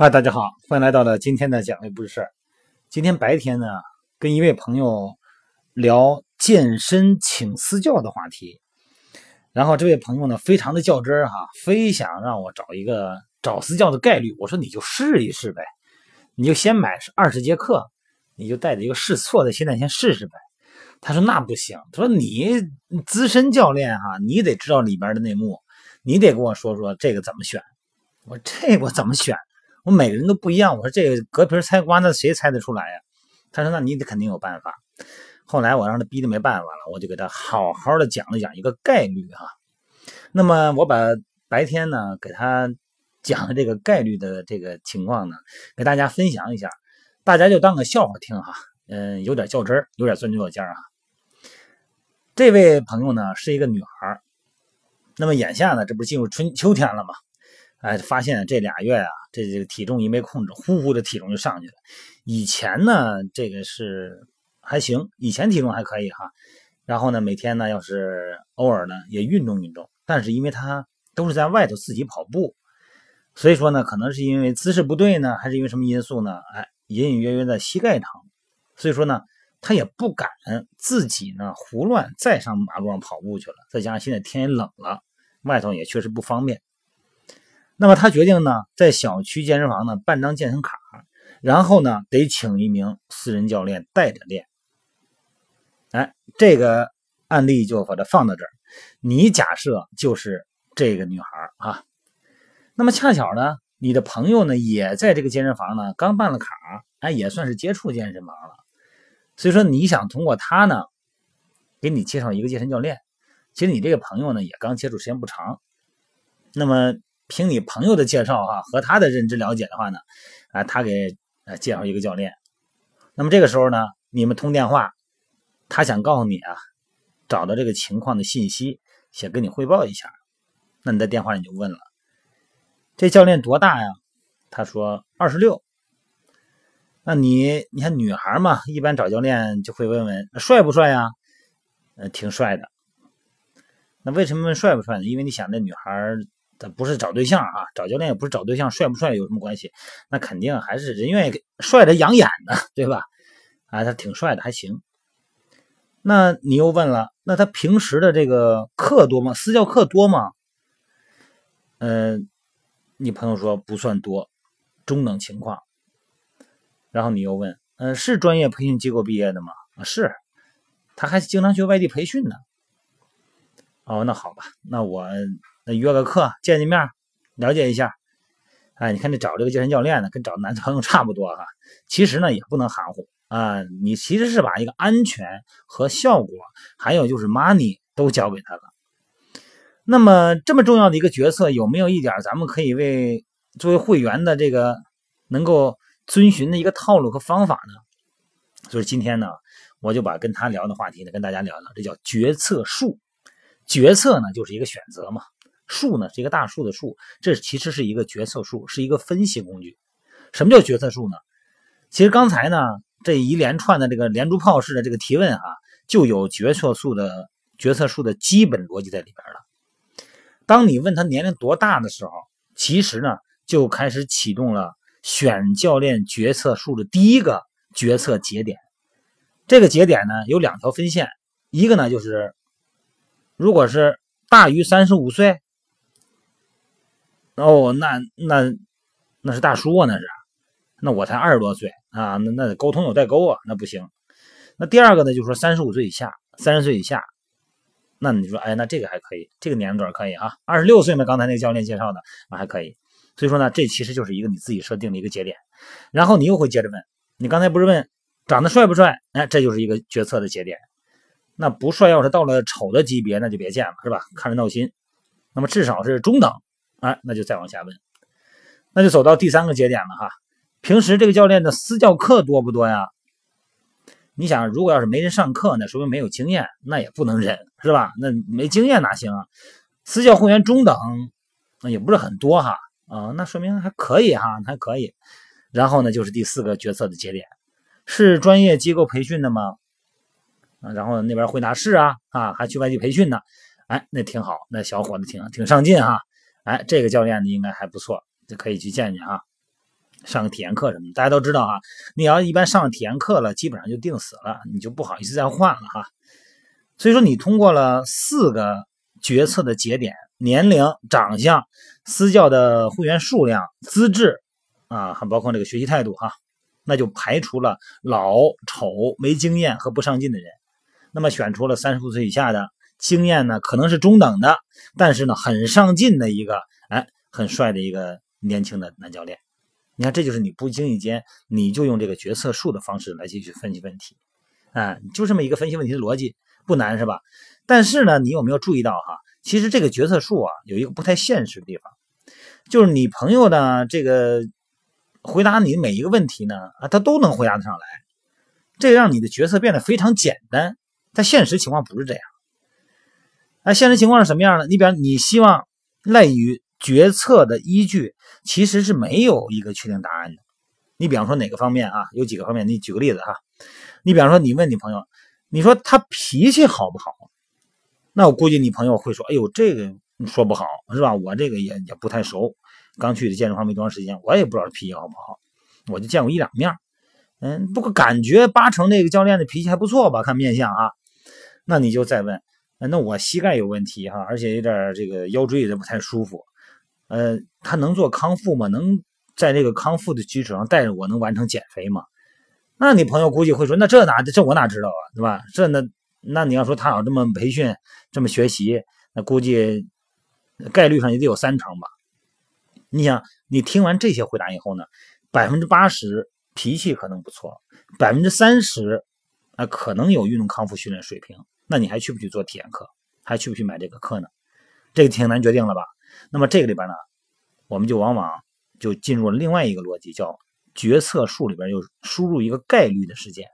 嗨，大家好，欢迎来到了今天的讲卫不是事儿。今天白天呢，跟一位朋友聊健身请私教的话题，然后这位朋友呢，非常的较真儿哈，非想让我找一个找私教的概率。我说你就试一试呗，你就先买二十节课，你就带着一个试错的心态先试试呗。他说那不行，他说你资深教练哈，你得知道里边的内幕，你得跟我说说这个怎么选。我这我怎么选？我每个人都不一样，我说这个隔皮猜瓜，那谁猜得出来呀？他说：“那你得肯定有办法。”后来我让他逼得没办法了，我就给他好好的讲了讲一个概率哈。那么我把白天呢给他讲的这个概率的这个情况呢，给大家分享一下，大家就当个笑话听哈。嗯，有点较真儿，有点钻牛角尖儿啊。这位朋友呢是一个女孩那么眼下呢，这不是进入春秋天了吗？哎，发现这俩月啊，这这个体重一没控制，呼呼的体重就上去了。以前呢，这个是还行，以前体重还可以哈。然后呢，每天呢，要是偶尔呢也运动运动，但是因为他都是在外头自己跑步，所以说呢，可能是因为姿势不对呢，还是因为什么因素呢？哎，隐隐约约的膝盖疼，所以说呢，他也不敢自己呢胡乱再上马路上跑步去了。再加上现在天也冷了，外头也确实不方便。那么他决定呢，在小区健身房呢办张健身卡，然后呢得请一名私人教练带着练。哎，这个案例就把它放到这儿。你假设就是这个女孩啊，那么恰巧呢，你的朋友呢也在这个健身房呢刚办了卡，哎，也算是接触健身房了。所以说你想通过他呢，给你介绍一个健身教练。其实你这个朋友呢也刚接触时间不长，那么。凭你朋友的介绍哈和他的认知了解的话呢，啊，他给呃介绍一个教练，那么这个时候呢，你们通电话，他想告诉你啊，找到这个情况的信息，想跟你汇报一下，那你在电话里就问了，这教练多大呀？他说二十六。那你你看女孩嘛，一般找教练就会问问帅不帅呀？呃，挺帅的。那为什么问帅不帅呢？因为你想那女孩。他不是找对象啊，找教练也不是找对象，帅不帅有什么关系？那肯定还是人愿意帅的养眼的，对吧？啊，他挺帅的，还行。那你又问了，那他平时的这个课多吗？私教课多吗？嗯，你朋友说不算多，中等情况。然后你又问，嗯，是专业培训机构毕业的吗？啊，是，他还经常去外地培训呢。哦，那好吧，那我。那约个课见见面，了解一下。哎，你看这找这个健身教练呢，跟找男朋友差不多哈。其实呢，也不能含糊啊。你其实是把一个安全和效果，还有就是 money 都交给他了。那么这么重要的一个决策，有没有一点咱们可以为作为会员的这个能够遵循的一个套路和方法呢？所以今天呢，我就把跟他聊的话题呢，跟大家聊聊，这叫决策术。决策呢，就是一个选择嘛。树呢是一个大树的树，这其实是一个决策树，是一个分析工具。什么叫决策树呢？其实刚才呢这一连串的这个连珠炮式的这个提问啊，就有决策树的决策树的基本逻辑在里边了。当你问他年龄多大的时候，其实呢就开始启动了选教练决策树的第一个决策节点。这个节点呢有两条分线，一个呢就是如果是大于三十五岁。哦，那那那是大叔啊，那是，那我才二十多岁啊，那那沟通有代沟啊，那不行。那第二个呢，就是说三十五岁以下，三十岁以下，那你说，哎，那这个还可以，这个年龄段可以啊，二十六岁嘛，刚才那个教练介绍的那，还可以。所以说呢，这其实就是一个你自己设定的一个节点，然后你又会接着问，你刚才不是问长得帅不帅？哎，这就是一个决策的节点。那不帅，要是到了丑的级别，那就别见了，是吧？看着闹心。那么至少是中等。哎，那就再往下问，那就走到第三个节点了哈。平时这个教练的私教课多不多呀？你想，如果要是没人上课，那说明没有经验，那也不能忍，是吧？那没经验哪行啊？私教会员中等，那也不是很多哈。啊，那说明还可以哈，还可以。然后呢，就是第四个决策的节点，是专业机构培训的吗？啊，然后那边回答是啊，啊，还去外地培训呢。哎，那挺好，那小伙子挺挺上进哈。哎，这个教练呢应该还不错，就可以去见见啊。上个体验课什么的。大家都知道啊，你要一般上体验课了，基本上就定死了，你就不好意思再换了哈。所以说，你通过了四个决策的节点：年龄、长相、私教的会员数量、资质啊，还包括这个学习态度哈，那就排除了老、丑、没经验和不上进的人，那么选出了三十五岁以下的，经验呢可能是中等的，但是呢很上进的一个，哎，很帅的一个年轻的男教练。你看，这就是你不经意间你就用这个决策树的方式来继续分析问题，哎，就这么一个分析问题的逻辑。不难是吧？但是呢，你有没有注意到哈？其实这个决策树啊，有一个不太现实的地方，就是你朋友呢，这个回答你每一个问题呢，啊，他都能回答得上来，这让你的决策变得非常简单。但现实情况不是这样。那现实情况是什么样呢？你比方你希望赖于决策的依据，其实是没有一个确定答案的。你比方说哪个方面啊？有几个方面？你举个例子哈。你比方说，你问你朋友。你说他脾气好不好？那我估计你朋友会说：“哎呦，这个说不好是吧？我这个也也不太熟，刚去的健身房没多长时间，我也不知道脾气好不好。我就见过一两面，嗯，不过感觉八成那个教练的脾气还不错吧？看面相啊。那你就再问，那我膝盖有问题哈，而且有点这个腰椎也不太舒服，呃，他能做康复吗？能在这个康复的基础上带着我能完成减肥吗？”那你朋友估计会说，那这哪这我哪知道啊，对吧？这那那你要说他要这么培训，这么学习，那估计概率上也得有三成吧。你想，你听完这些回答以后呢，百分之八十脾气可能不错，百分之三十啊可能有运动康复训练水平，那你还去不去做体验课？还去不去买这个课呢？这个挺难决定了吧？那么这个里边呢，我们就往往就进入了另外一个逻辑，叫。决策树里边又输入一个概率的事件，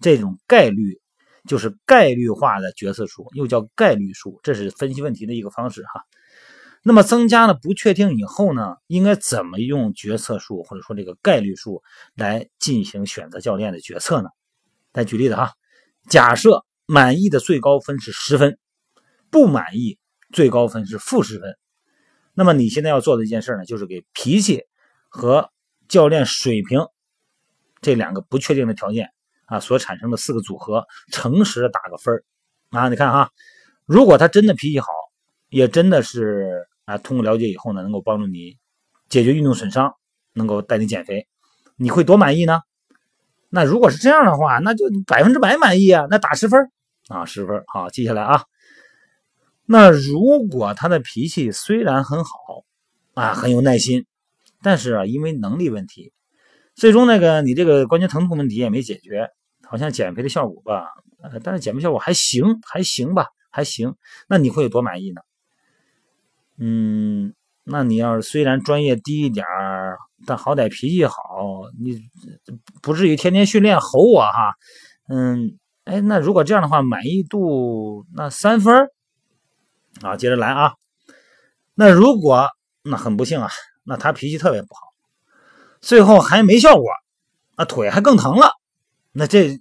这种概率就是概率化的决策树，又叫概率树，这是分析问题的一个方式哈。那么增加了不确定以后呢，应该怎么用决策树或者说这个概率树来进行选择教练的决策呢？再举例子哈，假设满意的最高分是十分，不满意最高分是负十分，那么你现在要做的一件事呢，就是给脾气和教练水平这两个不确定的条件啊，所产生的四个组合，诚实的打个分啊！你看哈，如果他真的脾气好，也真的是啊，通过了解以后呢，能够帮助你解决运动损伤，能够带你减肥，你会多满意呢？那如果是这样的话，那就百分之百满意啊！那打十分啊，十分好，记下来啊。那如果他的脾气虽然很好啊，很有耐心。但是啊，因为能力问题，最终那个你这个关节疼痛问题也没解决，好像减肥的效果吧，但是减肥效果还行，还行吧，还行。那你会有多满意呢？嗯，那你要是虽然专业低一点儿，但好歹脾气好，你不至于天天训练吼我哈。嗯，哎，那如果这样的话，满意度那三分啊，接着来啊。那如果那很不幸啊。那他脾气特别不好，最后还没效果，那腿还更疼了，那这，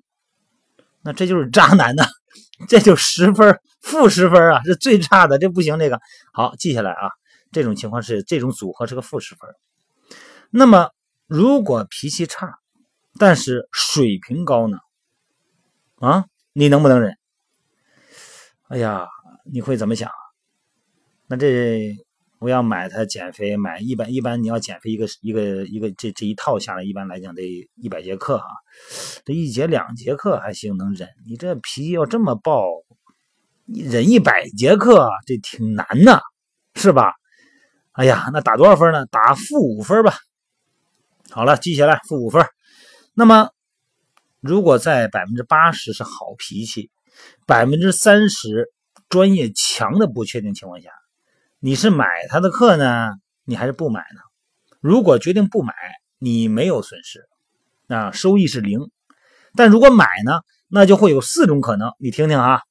那这就是渣男呢，这就十分负十分啊，是最差的，这不行，这个好记下来啊，这种情况是这种组合是个负十分。那么如果脾气差，但是水平高呢？啊，你能不能忍？哎呀，你会怎么想？那这？我要买它减肥，买一般一般你要减肥一个一个一个这这一套下来，一般来讲得一百节课啊，这一节两节课还行能忍，你这脾气要这么暴，你忍一百节课这挺难的，是吧？哎呀，那打多少分呢？打负五分吧。好了，记下来负五分。那么如果在百分之八十是好脾气，百分之三十专业强的不确定情况下。你是买他的课呢，你还是不买呢？如果决定不买，你没有损失，啊收益是零。但如果买呢，那就会有四种可能，你听听啊。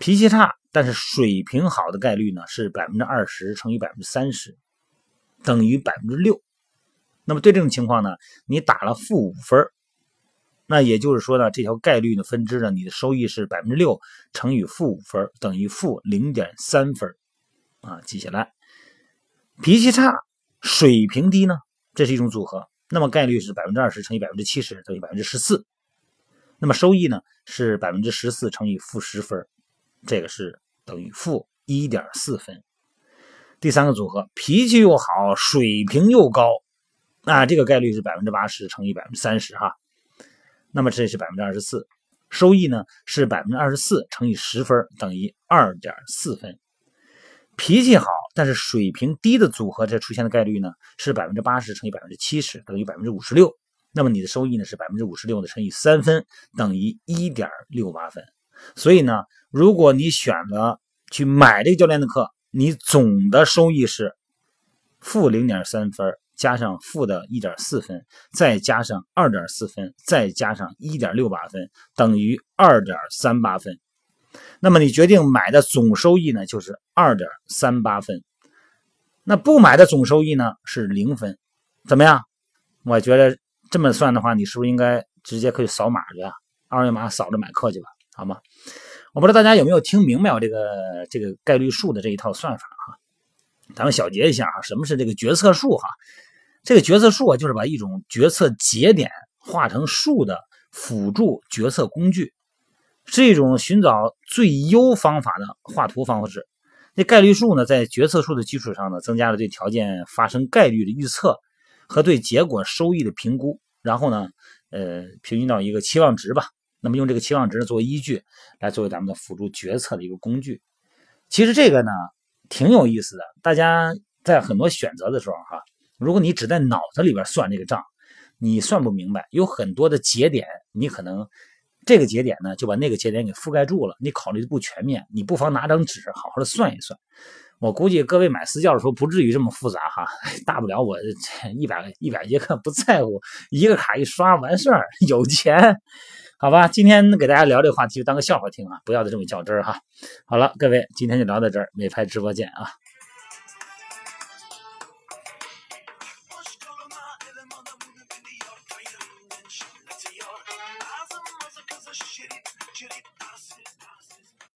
脾气差但是水平好的概率呢是百分之二十乘以百分之三十，等于百分之六。那么对这种情况呢，你打了负五分，那也就是说呢，这条概率的分支呢，你的收益是百分之六乘以负五分，等于负零点三分。啊，记下来，脾气差，水平低呢，这是一种组合。那么概率是百分之二十乘以百分之七十等于百分之十四。那么收益呢是百分之十四乘以负十分，这个是等于负一点四分。第三个组合，脾气又好，水平又高，那，这个概率是百分之八十乘以百分之三十哈。那么这是百分之二十四，收益呢是百分之二十四乘以十分等于二点四分。脾气好但是水平低的组合，这出现的概率呢是百分之八十乘以百分之七十等于百分之五十六。那么你的收益呢是百分之五十六的乘以三分等于一点六八分。所以呢，如果你选了去买这个教练的课，你总的收益是负零点三分。加上负的一点四分，再加上二点四分，再加上一点六八分，等于二点三八分。那么你决定买的总收益呢，就是二点三八分。那不买的总收益呢是零分，怎么样？我觉得这么算的话，你是不是应该直接可以扫码去啊？二维码扫着买课去吧，好吗？我不知道大家有没有听明白我这个这个概率数的这一套算法哈？咱们小结一下啊，什么是这个决策树哈？这个决策树啊，就是把一种决策节点画成树的辅助决策工具，是一种寻找最优方法的画图方式。那概率树呢，在决策树的基础上呢，增加了对条件发生概率的预测和对结果收益的评估，然后呢，呃，平均到一个期望值吧。那么用这个期望值作为依据，来作为咱们的辅助决策的一个工具。其实这个呢，挺有意思的。大家在很多选择的时候，哈。如果你只在脑子里边算这个账，你算不明白，有很多的节点，你可能这个节点呢就把那个节点给覆盖住了，你考虑的不全面，你不妨拿张纸好好的算一算。我估计各位买私教的时候不至于这么复杂哈，大不了我一百一百节课不在乎，一个卡一刷完事儿，有钱，好吧？今天给大家聊这个话题就当个笑话听啊，不要再这么较真儿哈。好了，各位今天就聊到这儿，美拍直播见啊。